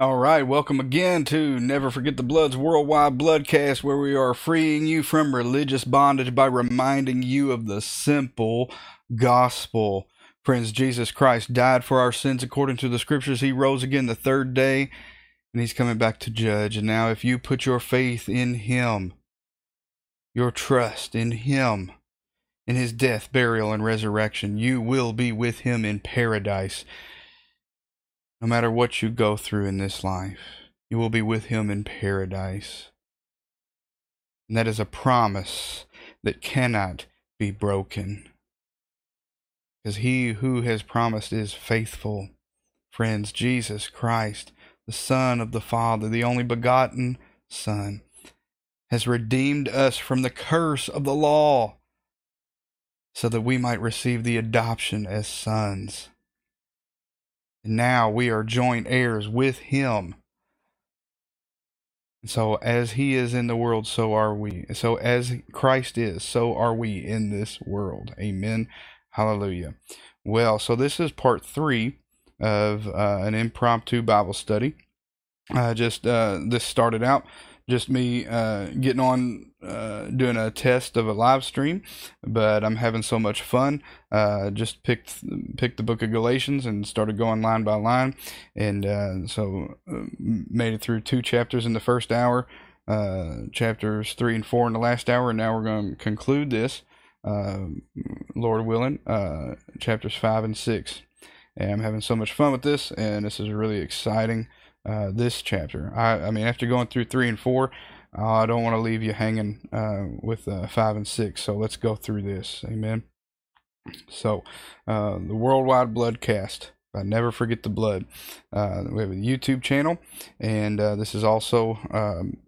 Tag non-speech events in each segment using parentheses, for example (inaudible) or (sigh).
All right, welcome again to Never Forget the Blood's Worldwide Bloodcast, where we are freeing you from religious bondage by reminding you of the simple gospel. Friends, Jesus Christ died for our sins according to the scriptures. He rose again the third day, and he's coming back to judge. And now, if you put your faith in him, your trust in him, in his death, burial, and resurrection, you will be with him in paradise. No matter what you go through in this life, you will be with him in paradise. And that is a promise that cannot be broken. Because he who has promised is faithful. Friends, Jesus Christ, the Son of the Father, the only begotten Son, has redeemed us from the curse of the law so that we might receive the adoption as sons. And now we are joint heirs with him. So as he is in the world, so are we. So as Christ is, so are we in this world. Amen. Hallelujah. Well, so this is part three of uh, an impromptu Bible study. Uh, just uh, this started out just me uh, getting on uh, doing a test of a live stream, but I'm having so much fun. Uh, just picked picked the book of Galatians and started going line by line, and uh, so uh, made it through two chapters in the first hour, uh, chapters three and four in the last hour, and now we're going to conclude this, Lord willing, chapters five and six. And I'm having so much fun with this, and this is really exciting uh, this chapter. I, I mean, after going through three and four, uh, I don't want to leave you hanging uh, with uh, five and six. So let's go through this. Amen. So, uh, the Worldwide Bloodcast. I never forget the blood. Uh, we have a YouTube channel, and this is also um,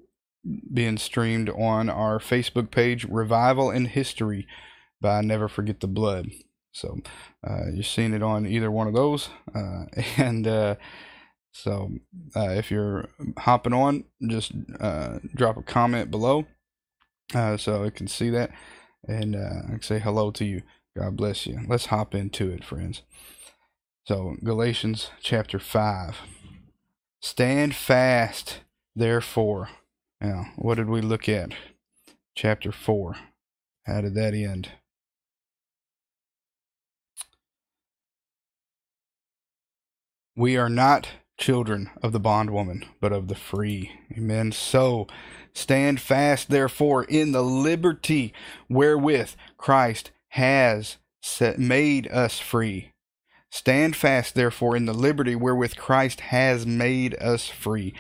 being streamed on our Facebook page, Revival in History by Never Forget the Blood. So, uh, you're seeing it on either one of those, (laughs) and so uh, if you're hopping on, just uh, drop a comment below uh, so I can see that and uh, I can say hello to you. God bless you. Let's hop into it, friends. So, Galatians chapter 5. Stand fast, therefore. Now, what did we look at? Chapter 4. How did that end? We are not children of the bondwoman, but of the free. Amen. So stand fast, therefore, in the liberty wherewith Christ has set, made us free. Stand fast, therefore, in the liberty wherewith Christ has made us free,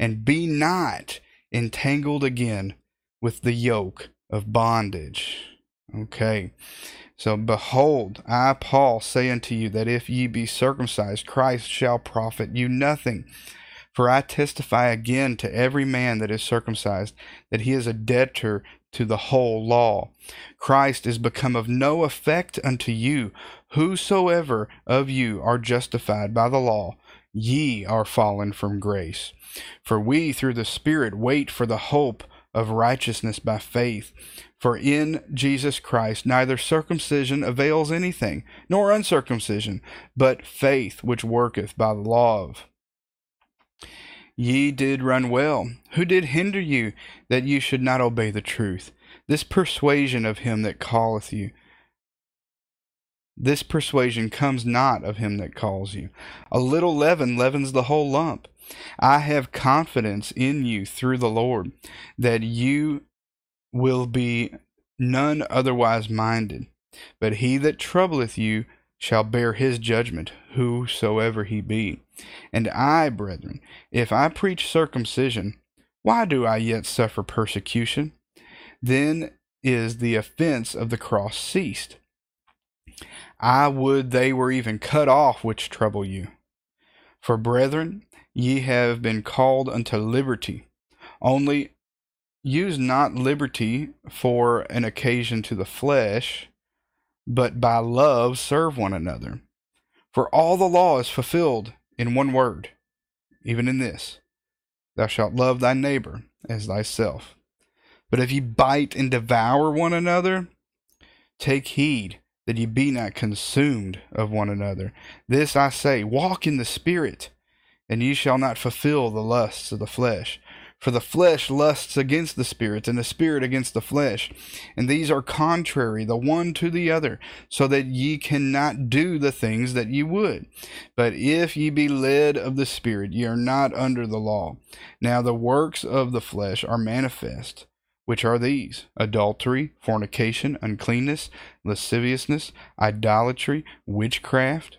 and be not entangled again with the yoke of bondage. Okay. So behold, I, Paul, say unto you that if ye be circumcised, Christ shall profit you nothing. For I testify again to every man that is circumcised that he is a debtor to the whole law. Christ is become of no effect unto you. Whosoever of you are justified by the law, ye are fallen from grace. For we through the Spirit wait for the hope of righteousness by faith. For in Jesus Christ neither circumcision avails anything, nor uncircumcision, but faith which worketh by the law of. Ye did run well. Who did hinder you that you should not obey the truth? This persuasion of him that calleth you. This persuasion comes not of him that calls you. A little leaven leavens the whole lump. I have confidence in you through the Lord that you will be none otherwise minded. But he that troubleth you shall bear his judgment, whosoever he be. And I, brethren, if I preach circumcision, why do I yet suffer persecution? Then is the offense of the cross ceased. I would they were even cut off which trouble you. For, brethren, ye have been called unto liberty. Only use not liberty for an occasion to the flesh, but by love serve one another. For all the law is fulfilled in one word, even in this Thou shalt love thy neighbor as thyself. But if ye bite and devour one another, take heed that ye be not consumed of one another. This I say walk in the Spirit and ye shall not fulfill the lusts of the flesh. For the flesh lusts against the spirit, and the spirit against the flesh. And these are contrary the one to the other, so that ye cannot do the things that ye would. But if ye be led of the spirit, ye are not under the law. Now the works of the flesh are manifest which are these adultery, fornication, uncleanness, lasciviousness, idolatry, witchcraft,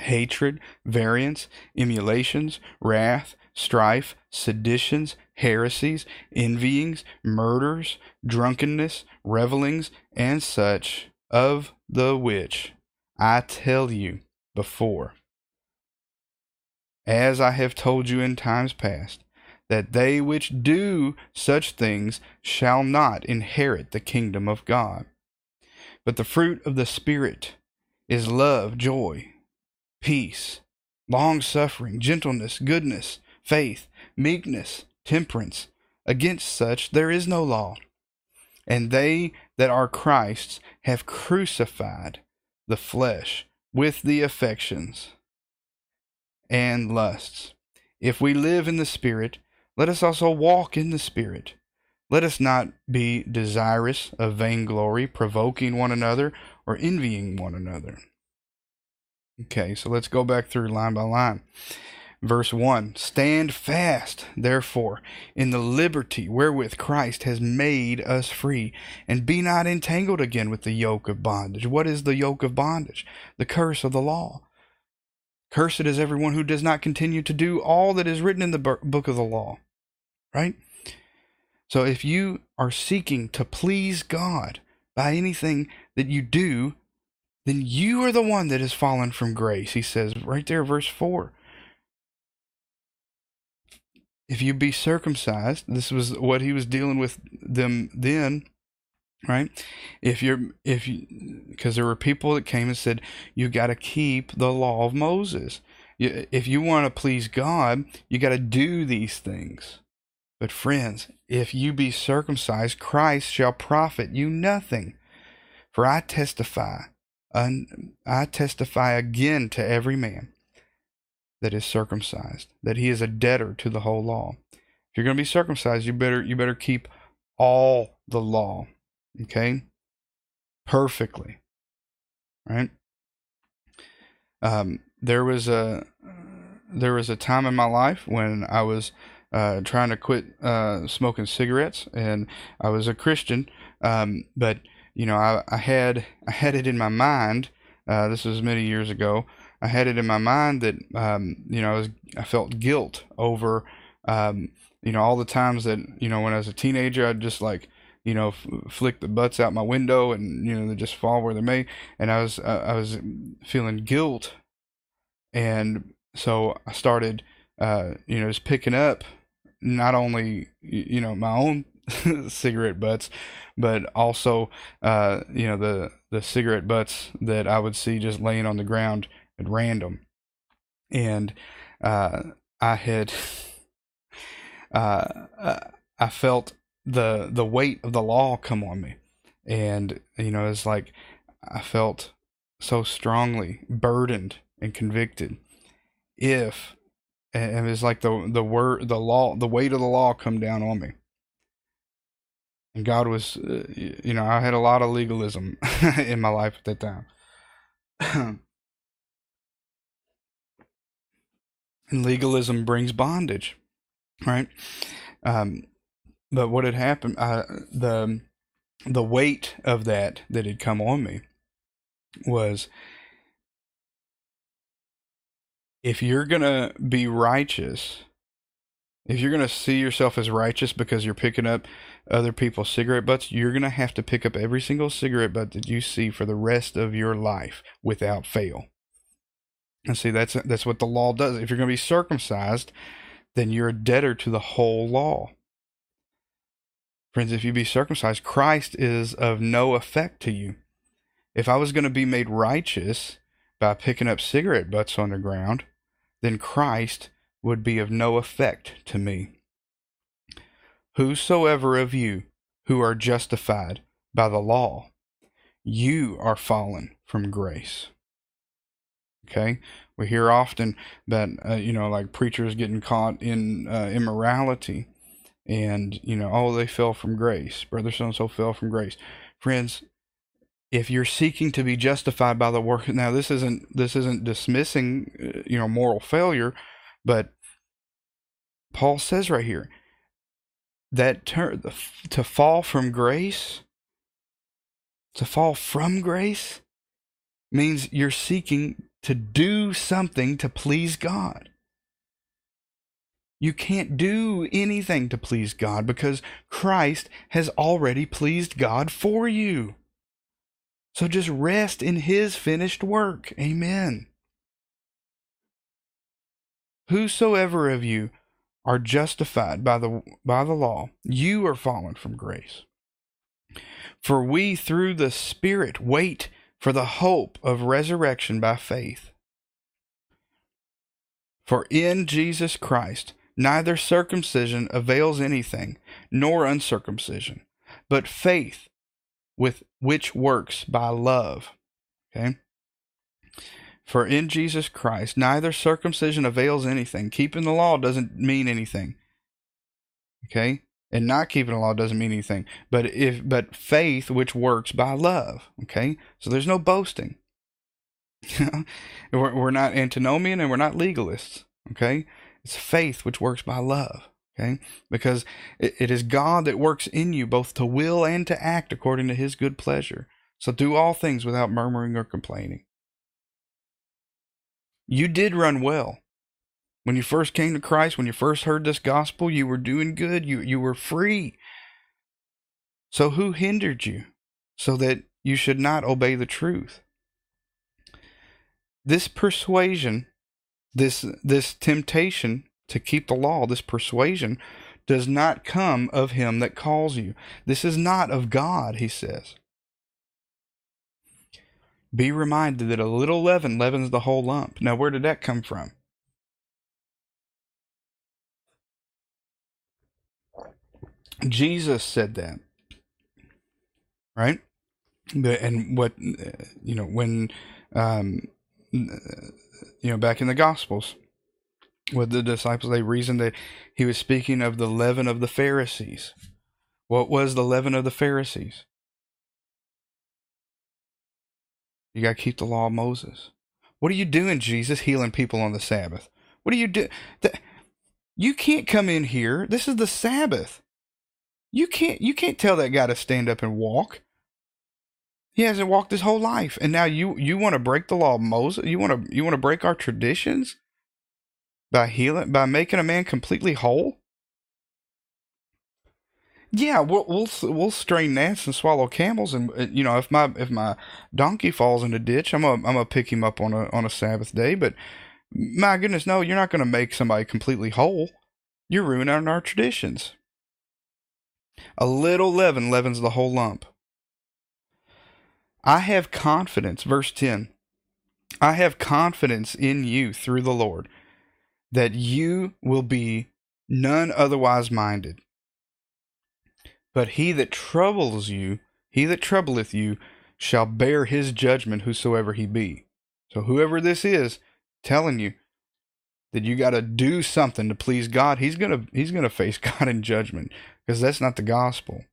hatred, variance, emulations, wrath, strife, seditions, heresies, envyings, murders, drunkenness, revelings, and such, of the which I tell you before, as I have told you in times past, that they which do such things shall not inherit the kingdom of God. But the fruit of the Spirit is love, joy, peace, long suffering, gentleness, goodness, faith, meekness, temperance. Against such there is no law. And they that are Christ's have crucified the flesh with the affections and lusts. If we live in the Spirit, let us also walk in the Spirit. Let us not be desirous of vainglory, provoking one another, or envying one another. Okay, so let's go back through line by line. Verse 1 Stand fast, therefore, in the liberty wherewith Christ has made us free, and be not entangled again with the yoke of bondage. What is the yoke of bondage? The curse of the law. Cursed is everyone who does not continue to do all that is written in the book of the law right? So if you are seeking to please God by anything that you do, then you are the one that has fallen from grace. He says right there, verse 4. If you be circumcised, this was what he was dealing with them then, right? If you're, if you, because there were people that came and said, you got to keep the law of Moses. If you want to please God, you got to do these things. But friends, if you be circumcised, Christ shall profit you nothing. For I testify, I testify again to every man that is circumcised, that he is a debtor to the whole law. If you're going to be circumcised, you better you better keep all the law, okay, perfectly, right? Um, there was a there was a time in my life when I was uh, trying to quit uh, smoking cigarettes, and I was a Christian, um, but you know I, I had I had it in my mind. Uh, this was many years ago. I had it in my mind that um, you know I was I felt guilt over um, you know all the times that you know when I was a teenager I'd just like you know f- flick the butts out my window and you know they just fall where they may, and I was I was feeling guilt, and so I started uh, you know just picking up not only you know my own (laughs) cigarette butts, but also uh, you know the the cigarette butts that I would see just laying on the ground at random, and uh, I had (laughs) uh, I felt the the weight of the law come on me, and you know it's like I felt so strongly burdened and convicted. If and it's like the the word the law the weight of the law come down on me. And god was uh, you know i had a lot of legalism (laughs) in my life at that time (clears throat) and legalism brings bondage right um, but what had happened uh, the the weight of that that had come on me was if you're going to be righteous, if you're going to see yourself as righteous because you're picking up other people's cigarette butts, you're going to have to pick up every single cigarette butt that you see for the rest of your life without fail. And see, that's that's what the law does. If you're going to be circumcised, then you're a debtor to the whole law. Friends, if you be circumcised, Christ is of no effect to you. If I was going to be made righteous by picking up cigarette butts on the ground, then Christ would be of no effect to me. Whosoever of you who are justified by the law, you are fallen from grace. Okay, we hear often that uh, you know, like preachers getting caught in uh, immorality, and you know, oh, they fell from grace. Brother so and so fell from grace. Friends, if you're seeking to be justified by the work, now this isn't this isn't dismissing uh, you know moral failure, but Paul says right here that ter- to fall from grace, to fall from grace, means you're seeking to do something to please God. You can't do anything to please God because Christ has already pleased God for you. So just rest in His finished work. Amen. Whosoever of you are justified by the by the law, you are fallen from grace. For we through the Spirit wait for the hope of resurrection by faith. For in Jesus Christ neither circumcision avails anything, nor uncircumcision, but faith with which works by love. Okay? For in Jesus Christ, neither circumcision avails anything. Keeping the law doesn't mean anything. Okay? And not keeping the law doesn't mean anything. But if but faith which works by love. Okay? So there's no boasting. (laughs) we're, we're not antinomian and we're not legalists. Okay? It's faith which works by love. Okay? Because it, it is God that works in you both to will and to act according to his good pleasure. So do all things without murmuring or complaining. You did run well. When you first came to Christ, when you first heard this gospel, you were doing good. You, you were free. So who hindered you so that you should not obey the truth? This persuasion, this, this temptation to keep the law, this persuasion, does not come of him that calls you. This is not of God, he says. Be reminded that a little leaven leavens the whole lump. Now, where did that come from? Jesus said that, right? And what you know when, um, you know, back in the Gospels, with the disciples, they reasoned that he was speaking of the leaven of the Pharisees. What was the leaven of the Pharisees? You got to keep the law of Moses. What are you doing, Jesus, healing people on the Sabbath? What are you doing? You can't come in here. This is the Sabbath. You can't you can't tell that guy to stand up and walk. He hasn't walked his whole life, and now you you want to break the law Moses? You want to you want to break our traditions by healing by making a man completely whole? Yeah, we'll we'll we'll strain gnats and swallow camels, and uh, you know if my if my donkey falls in a ditch, I'm gonna I'm gonna pick him up on a on a Sabbath day. But my goodness, no, you're not gonna make somebody completely whole. You're ruining our traditions. A little leaven leavens the whole lump. I have confidence, verse 10. I have confidence in you through the Lord that you will be none otherwise minded but he that troubles you, he that troubleth you, shall bear his judgment, whosoever he be. So, whoever this is telling you that you got to do something to please God, he's gonna he's gonna face (laughs) God in judgment because that's not the gospel.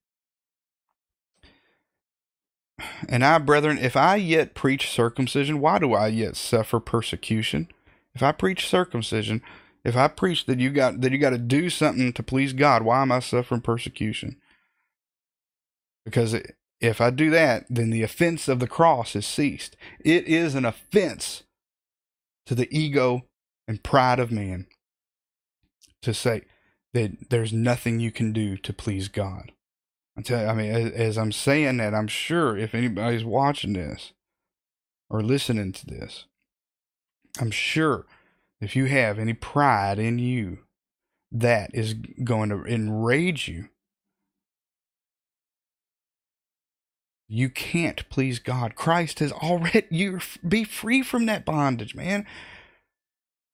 And I, brethren, if I yet preach circumcision, why do I yet suffer persecution? If I preach circumcision, if I preach that you got that you got to do something to please God, why am I suffering persecution? Because if I do that, then the offense of the cross is ceased. It is an offense to the ego and pride of man to say that there's nothing you can do to please God. I tell you, I mean, as, as I'm saying that, I'm sure if anybody's watching this or listening to this, I'm sure if you have any pride in you, that is going to enrage you You can't please God. Christ has already (laughs) you be free from that bondage, man.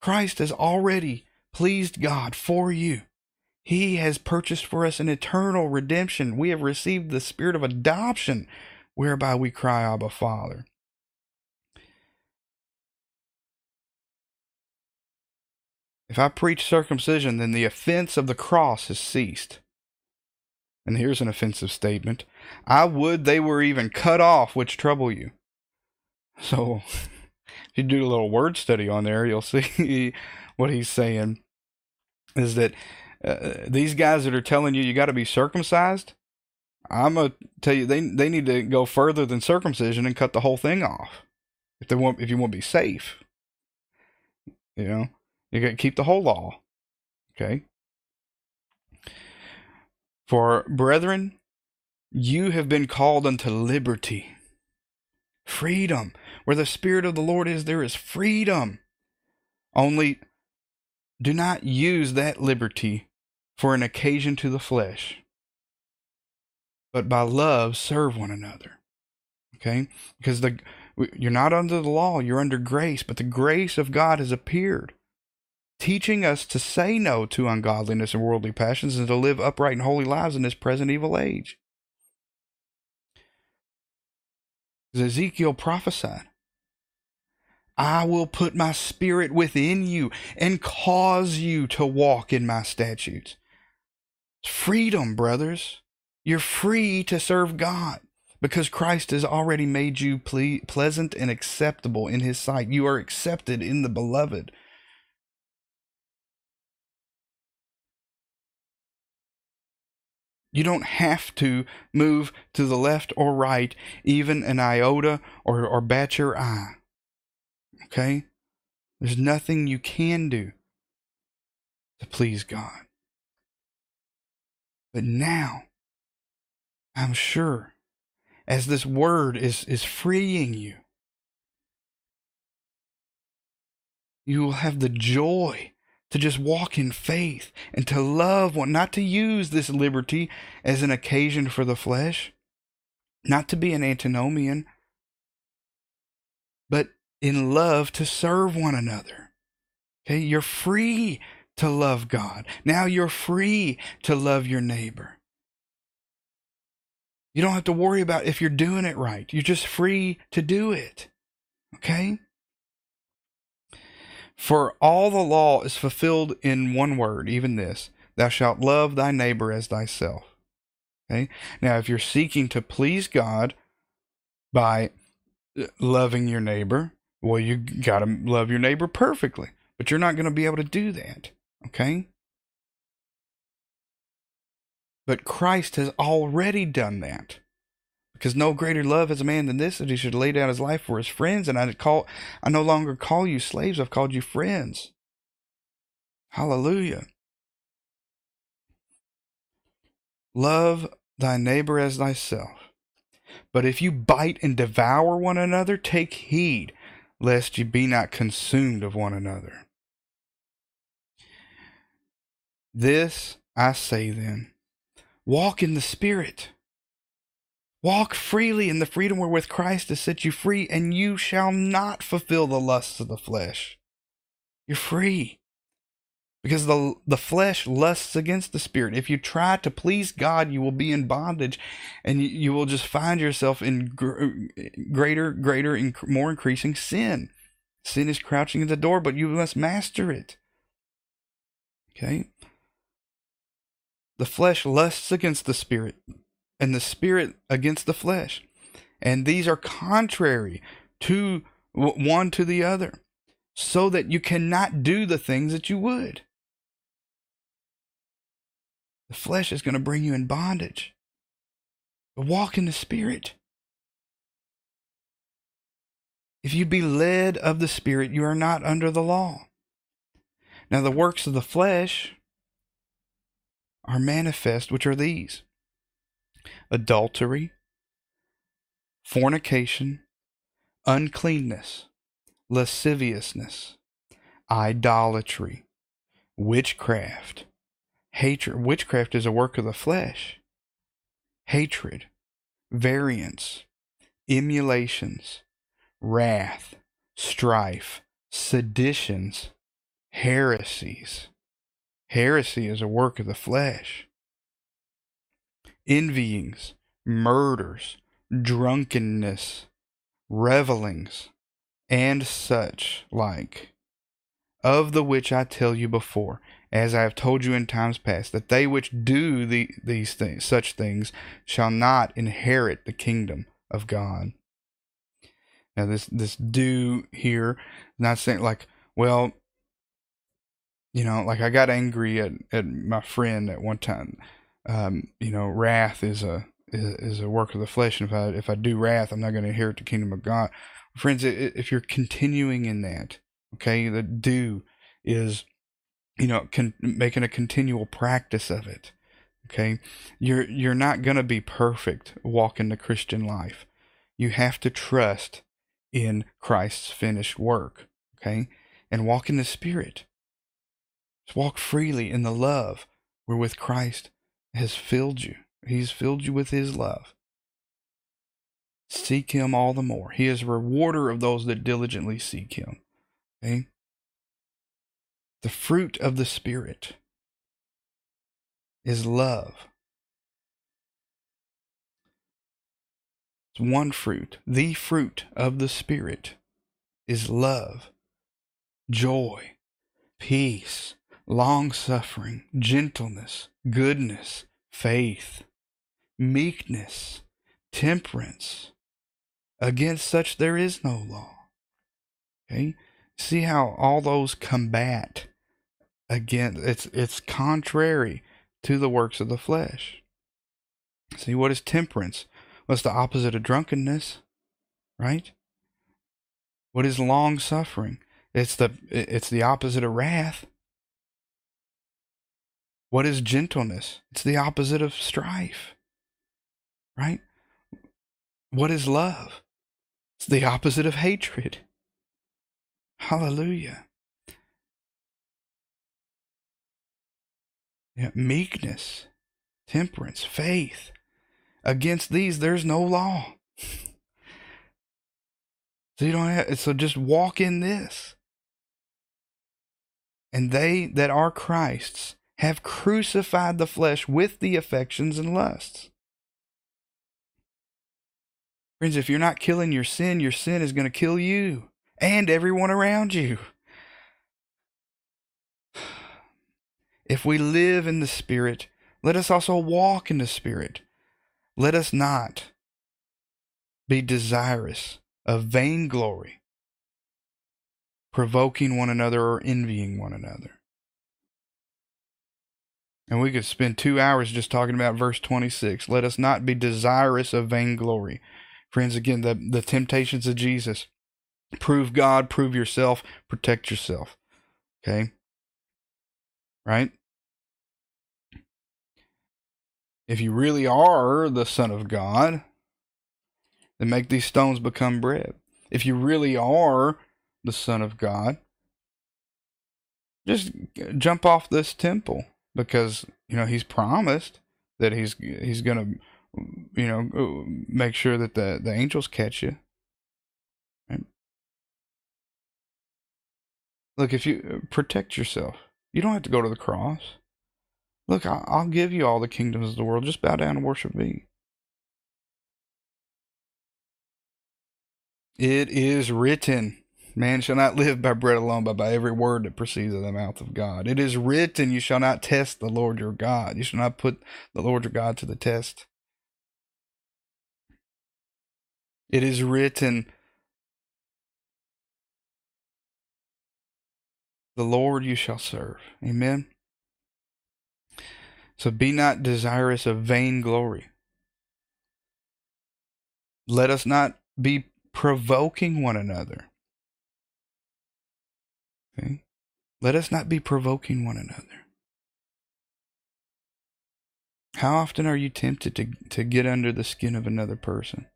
Christ has already pleased God for you. He has purchased for us an eternal redemption. We have received the spirit of adoption whereby we cry Abba Father. If I preach circumcision, then the offense of the cross has ceased. And here's an offensive statement I would they were even cut off which trouble you. So, (laughs) if you do a little word study on there, you'll see (laughs) what he's saying is that uh, these guys that are telling you you got to be circumcised, I'm gonna tell you they they need to go further than circumcision and cut the whole thing off if they want if you want to be safe. You know, you got to keep the whole law. Okay. For brethren, you have been called unto liberty, freedom. Where the Spirit of the Lord is, there is freedom. Only do not use that liberty for an occasion to the flesh, but by love serve one another. Okay? Because the you're not under the law, you're under grace, but the grace of God has appeared, teaching us to say no to ungodliness and worldly passions and to live upright and holy lives in this present evil age. Ezekiel prophesied, I will put my spirit within you and cause you to walk in my statutes. Freedom, brothers. You're free to serve God because Christ has already made you ple- pleasant and acceptable in his sight. You are accepted in the beloved. You don't have to move to the left or right, even an iota or, or bat your eye. Okay? There's nothing you can do to please God. But now, I'm sure, as this word is, is freeing you, you will have the joy to just walk in faith and to love one, not to use this liberty as an occasion for the flesh, not to be an antinomian, but in love to serve one another. Okay, you're free to love God. Now you're free to love your neighbor. You don't have to worry about if you're doing it right. You're just free to do it. Okay? For all the law is fulfilled in one word, even this Thou shalt love thy neighbor as thyself. Okay? Now, if you're seeking to please God by loving your neighbor, well, you got to love your neighbor perfectly, but you're not going to be able to do that. Okay? But Christ has already done that. Because no greater love has a man than this that he should lay down his life for his friends. And I call I no longer call you slaves, I've called you friends. Hallelujah. Love thy neighbor as thyself. But if you bite and devour one another, take heed lest ye be not consumed of one another. This I say then walk in the Spirit. Walk freely in the freedom wherewith Christ has set you free, and you shall not fulfill the lusts of the flesh. You're free. Because the, the flesh lusts against the spirit. If you try to please God, you will be in bondage and you, you will just find yourself in gr- greater, greater, inc- more increasing sin. Sin is crouching at the door, but you must master it. Okay? The flesh lusts against the spirit, and the spirit against the flesh. And these are contrary to one to the other, so that you cannot do the things that you would. The flesh is going to bring you in bondage. But walk in the spirit. If you be led of the Spirit, you are not under the law. Now, the works of the flesh are manifest, which are these adultery, fornication, uncleanness, lasciviousness, idolatry, witchcraft, hatred. Witchcraft is a work of the flesh, hatred, variance, emulations, wrath, strife, seditions, heresies. Heresy is a work of the flesh. Envyings, murders, drunkenness, revelings, and such like, of the which I tell you before, as I have told you in times past, that they which do the, these things, such things shall not inherit the kingdom of God. Now, this this do here, not saying like, well, you know, like I got angry at, at my friend at one time. Um, you know, wrath is a is, is, a work of the flesh, and if I if I do wrath, I'm not going to inherit the kingdom of God. Friends, if you're continuing in that, okay, the do is, you know, con- making a continual practice of it. Okay, you're you're not going to be perfect walking the Christian life. You have to trust in Christ's finished work. Okay, and walk in the Spirit. Just walk freely in the love wherewith Christ has filled you. He's filled you with His love. Seek Him all the more. He is a rewarder of those that diligently seek Him. Okay? The fruit of the Spirit is love. It's one fruit. The fruit of the Spirit is love, joy, peace, long suffering, gentleness, goodness, faith, meekness, temperance. Against such there is no law. Okay? See how all those combat against it's it's contrary to the works of the flesh. See what is temperance? What's the opposite of drunkenness? Right? What is long suffering? It's the it's the opposite of wrath. What is gentleness? It's the opposite of strife. Right? What is love? It's the opposite of hatred. Hallelujah. Yeah, meekness, temperance, faith. Against these, there's no law. (laughs) so you don't have, so just walk in this. And they that are Christ's have crucified the flesh with the affections and lusts. Friends, if you're not killing your sin, your sin is going to kill you and everyone around you. If we live in the Spirit, let us also walk in the Spirit. Let us not be desirous of vainglory, provoking one another or envying one another. And we could spend two hours just talking about verse 26. Let us not be desirous of vainglory. Friends, again, the, the temptations of Jesus. Prove God, prove yourself, protect yourself. Okay? Right? If you really are the Son of God, then make these stones become bread. If you really are the Son of God, just jump off this temple because you know he's promised that he's he's gonna you know make sure that the the angels catch you. Look, if you uh, protect yourself, you don't have to go to the cross. Look, I'll give you all the kingdoms of the world. Just bow down and worship me. It is written. Man shall not live by bread alone, but by every word that proceeds out of the mouth of God. It is written, You shall not test the Lord your God. You shall not put the Lord your God to the test. It is written, The Lord you shall serve. Amen. So be not desirous of vain glory. Let us not be provoking one another Okay? Let us not be provoking one another. How often are you tempted to, to get under the skin of another person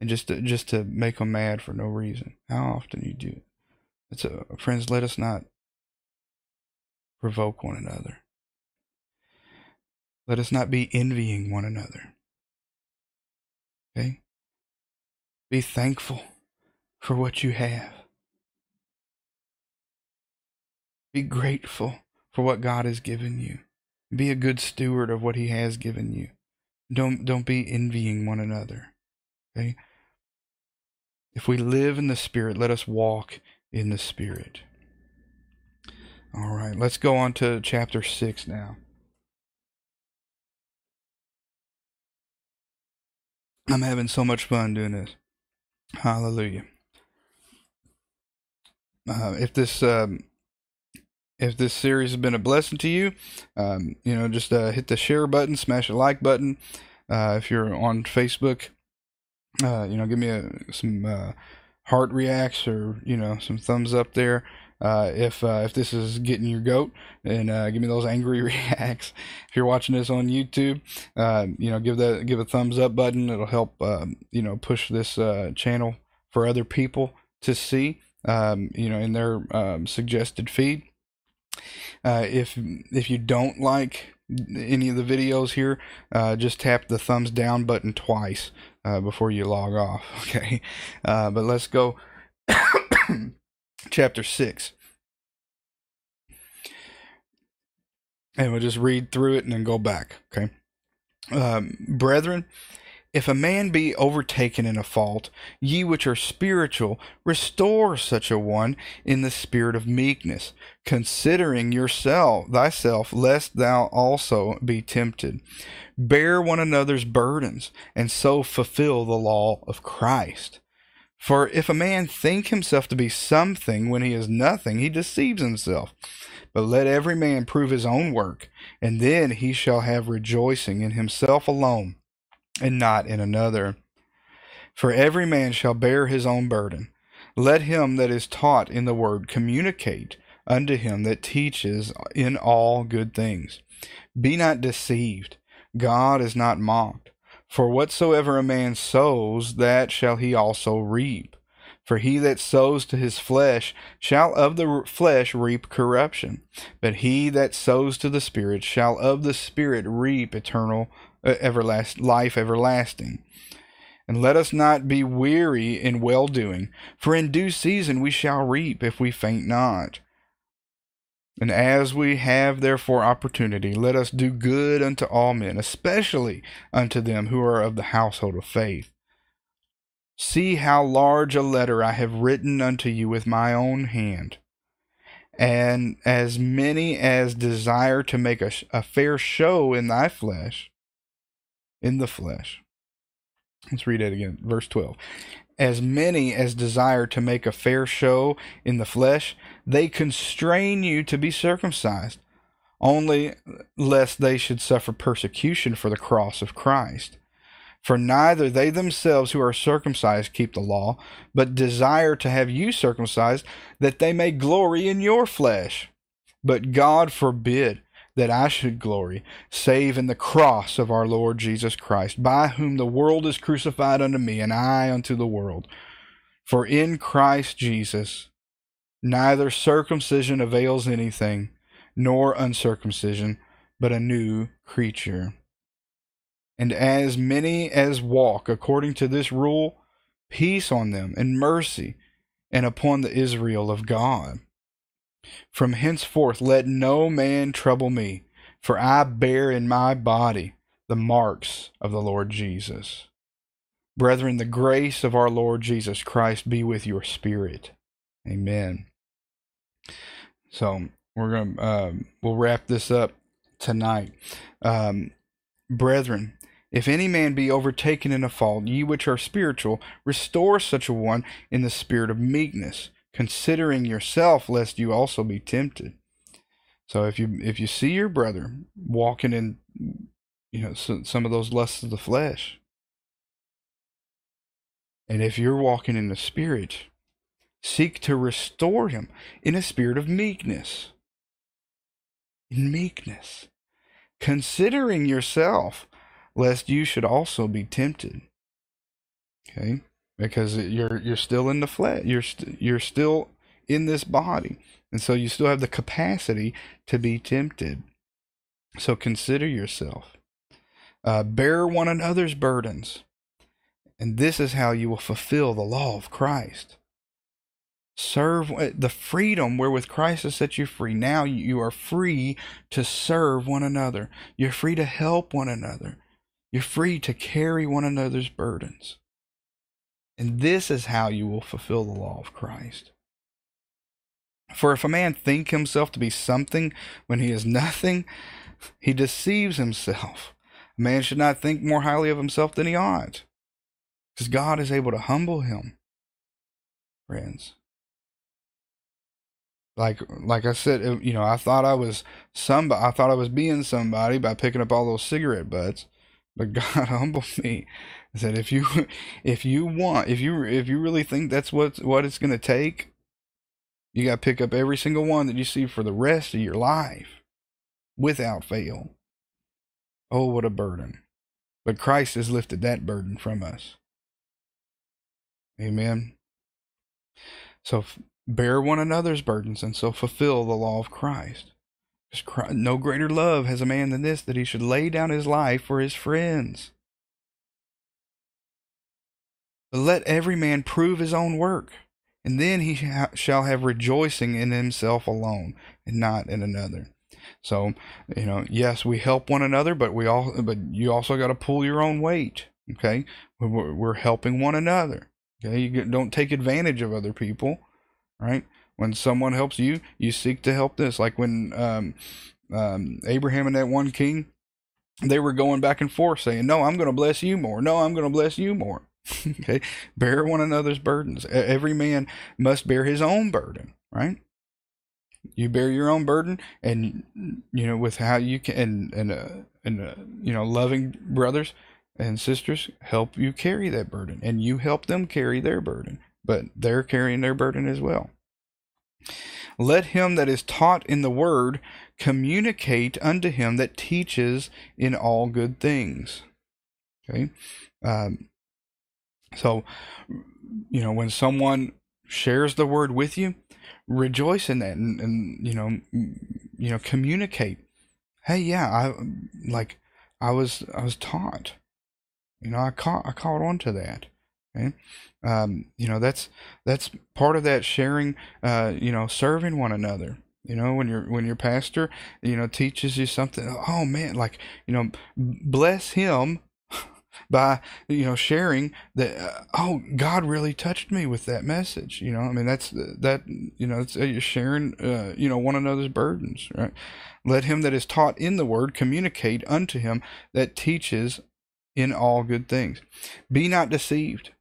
and just to, just to make them mad for no reason? How often you do? It's a, friends, let us not provoke one another. Let us not be envying one another. Okay? Be thankful for what you have. Be grateful for what God has given you. Be a good steward of what He has given you. Don't don't be envying one another. Okay? If we live in the Spirit, let us walk in the Spirit. All right, let's go on to chapter 6 now. I'm having so much fun doing this. Hallelujah. Uh, if this um, if this series has been a blessing to you, um, you know, just uh, hit the share button, smash the like button. Uh, if you're on Facebook, uh, you know, give me a, some uh, heart reacts or you know some thumbs up there. Uh, if uh, if this is getting your goat, and uh, give me those angry (laughs) reacts. If you're watching this on YouTube, uh, you know, give that give a thumbs up button. It'll help um, you know push this uh, channel for other people to see. Um, you know, in their um, suggested feed. Uh, if if you don't like any of the videos here, just tap the thumbs down button twice before you log off. (laughs) Okay, but let's go. (coughs) chapter 6. And we'll just read through it and then go back. Okay. Um, Brethren, if a man be overtaken in a fault, ye which are spiritual, restore such a one in the spirit of meekness, considering yourself, thyself, lest thou also be tempted. Bear one another's burdens, and so fulfill the law of Christ. For if a man think himself to be something when he is nothing, he deceives himself. But let every man prove his own work, and then he shall have rejoicing in himself alone, and not in another. For every man shall bear his own burden. Let him that is taught in the word communicate unto him that teaches in all good things. Be not deceived. God is not mocked. For whatsoever a man sows, that shall he also reap. For he that sows to his flesh shall of the flesh reap corruption, but he that sows to the Spirit shall of the Spirit reap eternal uh, everlast, life everlasting. And let us not be weary in well doing, for in due season we shall reap if we faint not. And as we have therefore opportunity, let us do good unto all men, especially unto them who are of the household of faith. See how large a letter I have written unto you with my own hand. And as many as desire to make a, a fair show in thy flesh, in the flesh. Let's read it again, verse 12 as many as desire to make a fair show in the flesh, they constrain you to be circumcised, only lest they should suffer persecution for the cross of Christ. For neither they themselves who are circumcised keep the law, but desire to have you circumcised, that they may glory in your flesh. But God forbid that I should glory, save in the cross of our Lord Jesus Christ, by whom the world is crucified unto me, and I unto the world. For in Christ Jesus neither circumcision avails anything, nor uncircumcision, but a new creature. And as many as walk according to this rule, peace on them, and mercy, and upon the Israel of God. From henceforth let no man trouble me, for I bear in my body the marks of the Lord Jesus. Brethren, the grace of our Lord Jesus Christ be with your spirit. Amen. So we're going to um, we'll wrap this up tonight. Um, brethren, if any man be overtaken in a fault, ye which are spiritual, restore such a one in the spirit of meekness considering yourself lest you also be tempted. So if you if you see your brother walking in you know some of those lusts of the flesh and if you're walking in the spirit seek to restore him in a spirit of meekness. In meekness. Considering yourself lest you should also be tempted. Okay because you're you're still in the flesh. You're you st- you're still in this body, and so you still have the capacity to be tempted. So consider yourself. Uh, bear one another's burdens, and this is how you will fulfill the law of Christ. Serve uh, the freedom wherewith Christ has set you free. Now you are free to serve one another. You're free to help one another. You're free to carry one another's burdens. And this is how you will fulfill the law of Christ. For if a man think himself to be something when he is nothing, he deceives himself. A man should not think more highly of himself than he ought, because God is able to humble him, friends. Like, like I said, uh, you know, I thought I was somebody. I thought I was being somebody by picking up all those cigarette butts, but (laughs) God humbled me. I said, if you, (laughs) if you want, if you, if you really think that's what what it's going to take, you got to pick up every single one that you see for the rest of your life without fail. Oh, what a burden. But Christ has lifted that burden from us. Amen. So bear one another's burdens and so fulfill the law of Christ. No greater love has a man than this that he should lay down his life for his friends. But let every man prove his own work and then he ha- shall have rejoicing in himself alone and not in another. So, you know, yes, we help one another, but we all, but you also got to pull your own weight. Okay, we're, helping one another. Okay, you don't take advantage of other people, right? When someone helps you, you seek to help this. Like when um, um, Abraham and that one king, they were going back and forth saying, "No, I'm going to bless you more. No, I'm going to bless you more." (laughs) okay, bear one another's burdens. Every man must bear his own burden, right? You bear your own burden, and you know with how you can, and and uh, and uh, you know, loving brothers and sisters help you carry that burden, and you help them carry their burden, but they're carrying their burden as well. Let him that is taught in the word communicate unto him that teaches in all good things. Okay. Um, so, you know, when someone shares the word with you, rejoice in that and, and you know, you know, communicate. Hey, yeah, I like I was I was taught. You know, I caught I caught on to that. Okay. Um, you know, that's that's part of that sharing uh, you know, serving one another. You know, when your when your pastor, you know, teaches you something, oh man, like, you know, bless him by you know sharing that uh, oh God really touched me with that message you know? I mean that's that you know it's uh, sharing uh, you know one another's burdens right? Let him that is taught in the word communicate unto him that teaches in all good things. Be not deceived.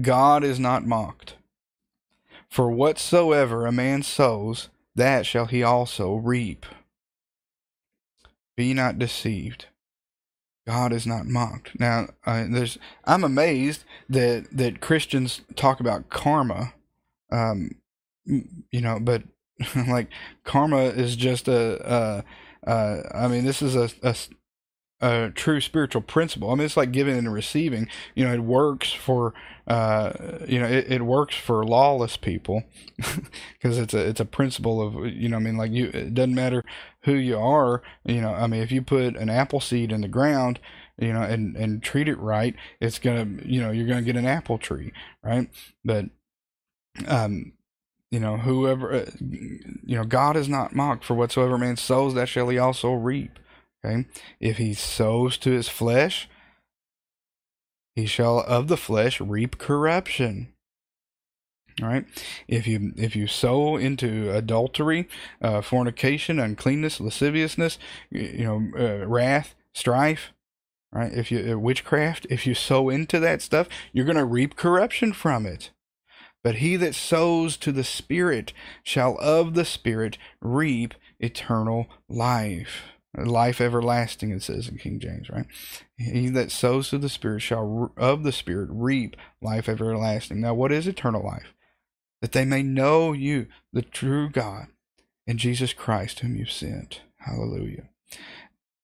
God is not mocked. For whatsoever a man sows that shall he also reap. Be not deceived God is not mocked. Now, uh, there's I'm amazed that that Christians talk about karma, um, you know, but (laughs) like karma is just a, I mean, this is a, a a true spiritual principle. I mean, it's like giving and receiving. You know, it works for uh, you know, it, it works for lawless people (laughs) because it's a it's a principle of you know. I mean, like you, it doesn't matter who you are. You know, I mean, if you put an apple seed in the ground, you know, and and treat it right, it's gonna you know you're gonna get an apple tree, right? But um, you know, whoever, uh, you know, God is not mocked for whatsoever man sows, that shall he also reap. Okay. If he sows to his flesh, he shall of the flesh reap corruption. All right. If you if you sow into adultery, uh, fornication, uncleanness, lasciviousness, you know, uh, wrath, strife, right? If you uh, witchcraft, if you sow into that stuff, you're going to reap corruption from it. But he that sows to the Spirit shall of the Spirit reap eternal life life everlasting it says in king james right? He that sows to the spirit shall of the spirit reap life everlasting. Now what is eternal life? That they may know you the true god and jesus christ whom you sent. Hallelujah.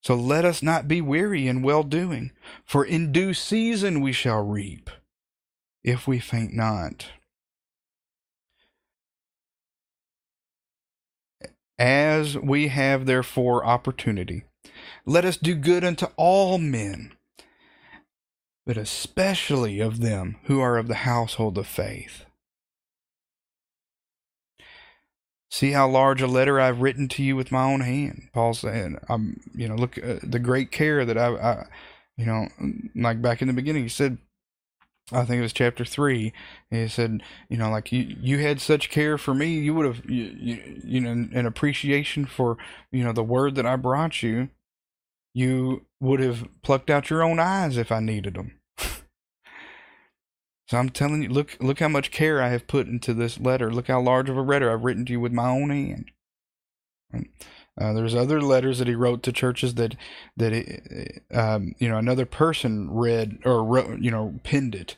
So let us not be weary in well doing for in due season we shall reap if we faint not As we have therefore opportunity, let us do good unto all men, but especially of them who are of the household of faith. See how large a letter I've written to you with my own hand. Paul saying, "I'm, you know, look uh, the great care that I, I, you know, like back in the beginning, he said, I think it was chapter three. He said, you know, like you, you had such care for me, you would have, you, you, you know, an appreciation for, you know, the word that I brought you. You would have plucked out your own eyes if I needed them. so I'm telling you, look, look how much care I have put into this letter. Look how large of a letter I've written to you with my own hand. Uh, there's other letters that he wrote to churches that that it, um, you know another person read or wrote, you know penned it,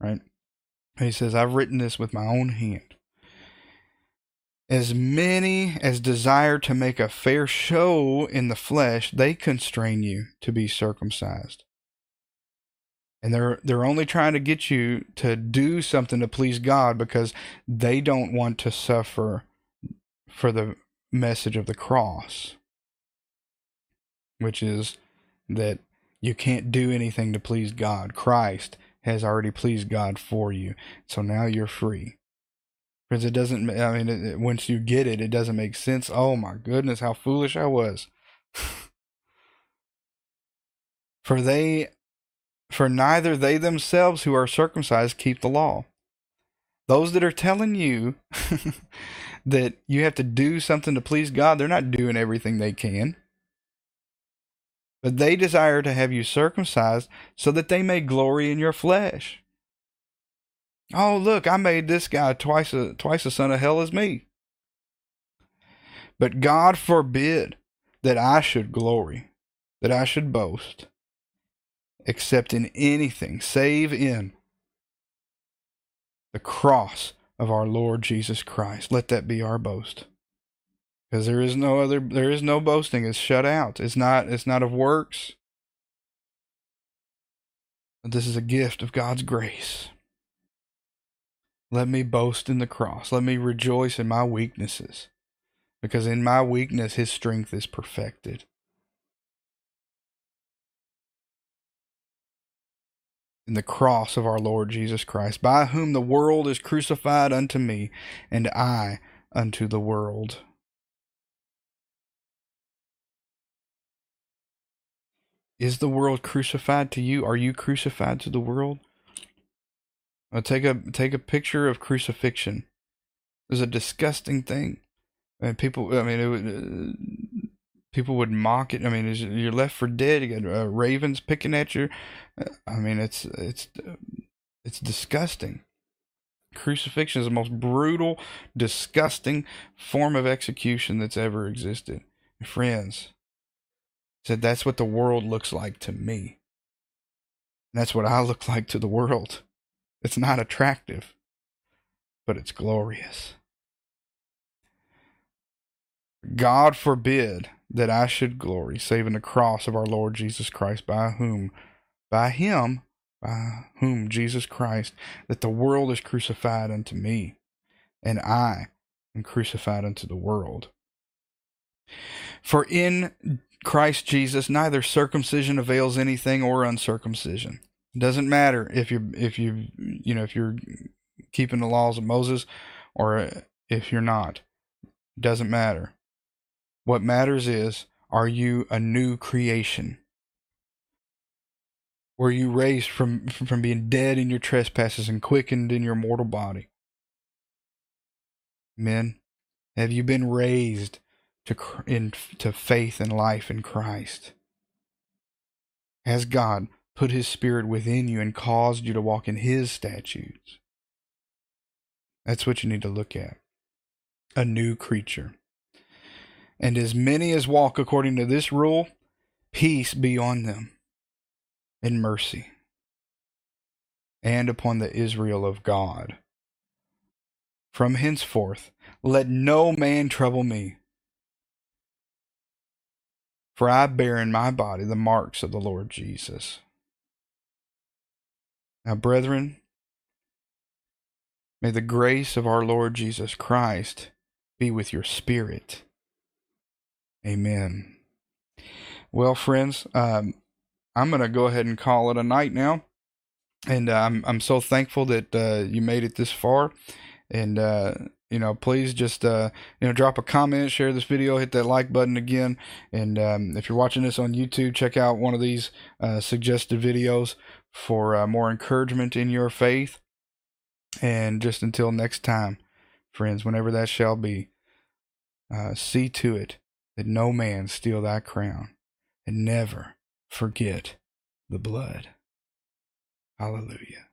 right? He says, "I've written this with my own hand." As many as desire to make a fair show in the flesh, they constrain you to be circumcised. And they're they're only trying to get you to do something to please God because they don't want to suffer for the message of the cross, which is that you can't do anything to please God. Christ has already pleased God for you. So now you're free. Because it doesn't, I mean, it, it, once you get it, it doesn't make sense. Oh my goodness, how foolish I was. (laughs) for they, for neither they themselves who are circumcised keep the law. Those that are telling you (laughs) that you have to do something to please God, they're not doing everything they can. But they desire to have you circumcised so that they may glory in your flesh. Oh, look, I made this guy twice a twice a son of hell as me. But God forbid that I should glory, that I should boast, except in anything save in the cross of our Lord Jesus Christ. Let that be our boast. Because there is no other there is no boasting. It's shut out. It's not it's not of works. This is a gift of God's grace. Let me boast in the cross. Let me rejoice in my weaknesses. Because in my weakness his strength is perfected. In the cross of our Lord Jesus Christ, by whom the world is crucified unto me, and I unto the world. Is the world crucified to you? Are you crucified to the world? Well, take a take a picture of crucifixion. It's a disgusting thing. And people, I mean, it uh, people would mock it. I mean, you're left for dead. You got uh, ravens picking at you. Uh, I mean, it's it's it's disgusting. Crucifixion is the most brutal, disgusting form of execution that's ever existed. friends said that's what the world looks like to me. That's what I look (laughs) like to the world. It's not attractive, but it's glorious. God forbid that I should glory, save in the cross of our Lord Jesus Christ, by whom, by him, by whom Jesus Christ, that the world is crucified unto me, and I am crucified unto the world. For in Christ Jesus, neither circumcision avails anything or uncircumcision. It doesn't matter if you if you you know if you're keeping the laws of Moses or if you're not. It doesn't matter. What matters is, are you a new creation? Were you raised from, from being dead in your trespasses and quickened in your mortal body? Men, have you been raised to, in, to faith and life in Christ? Has God put His Spirit within you and caused you to walk in His statutes? That's what you need to look at. A new creature. And as many as walk according to this rule, peace be on them and mercy and upon the Israel of God. From henceforth, let no man trouble me, for I bear in my body the marks of the Lord Jesus. Now, brethren, may the grace of our Lord Jesus Christ be with your spirit. Amen. Well, friends, um, I'm going to go ahead and call it a night now. And uh, I'm I'm so thankful that uh, you made it this far. And uh, you know, please just uh, you know drop a comment, share this video, hit that like button again. And um, if you're watching this on YouTube, check out one of these uh, suggested videos for uh, more encouragement in your faith. And just until next time, friends, whenever that shall be, see to it that no man steal thy crown, and never forget the blood. Hallelujah.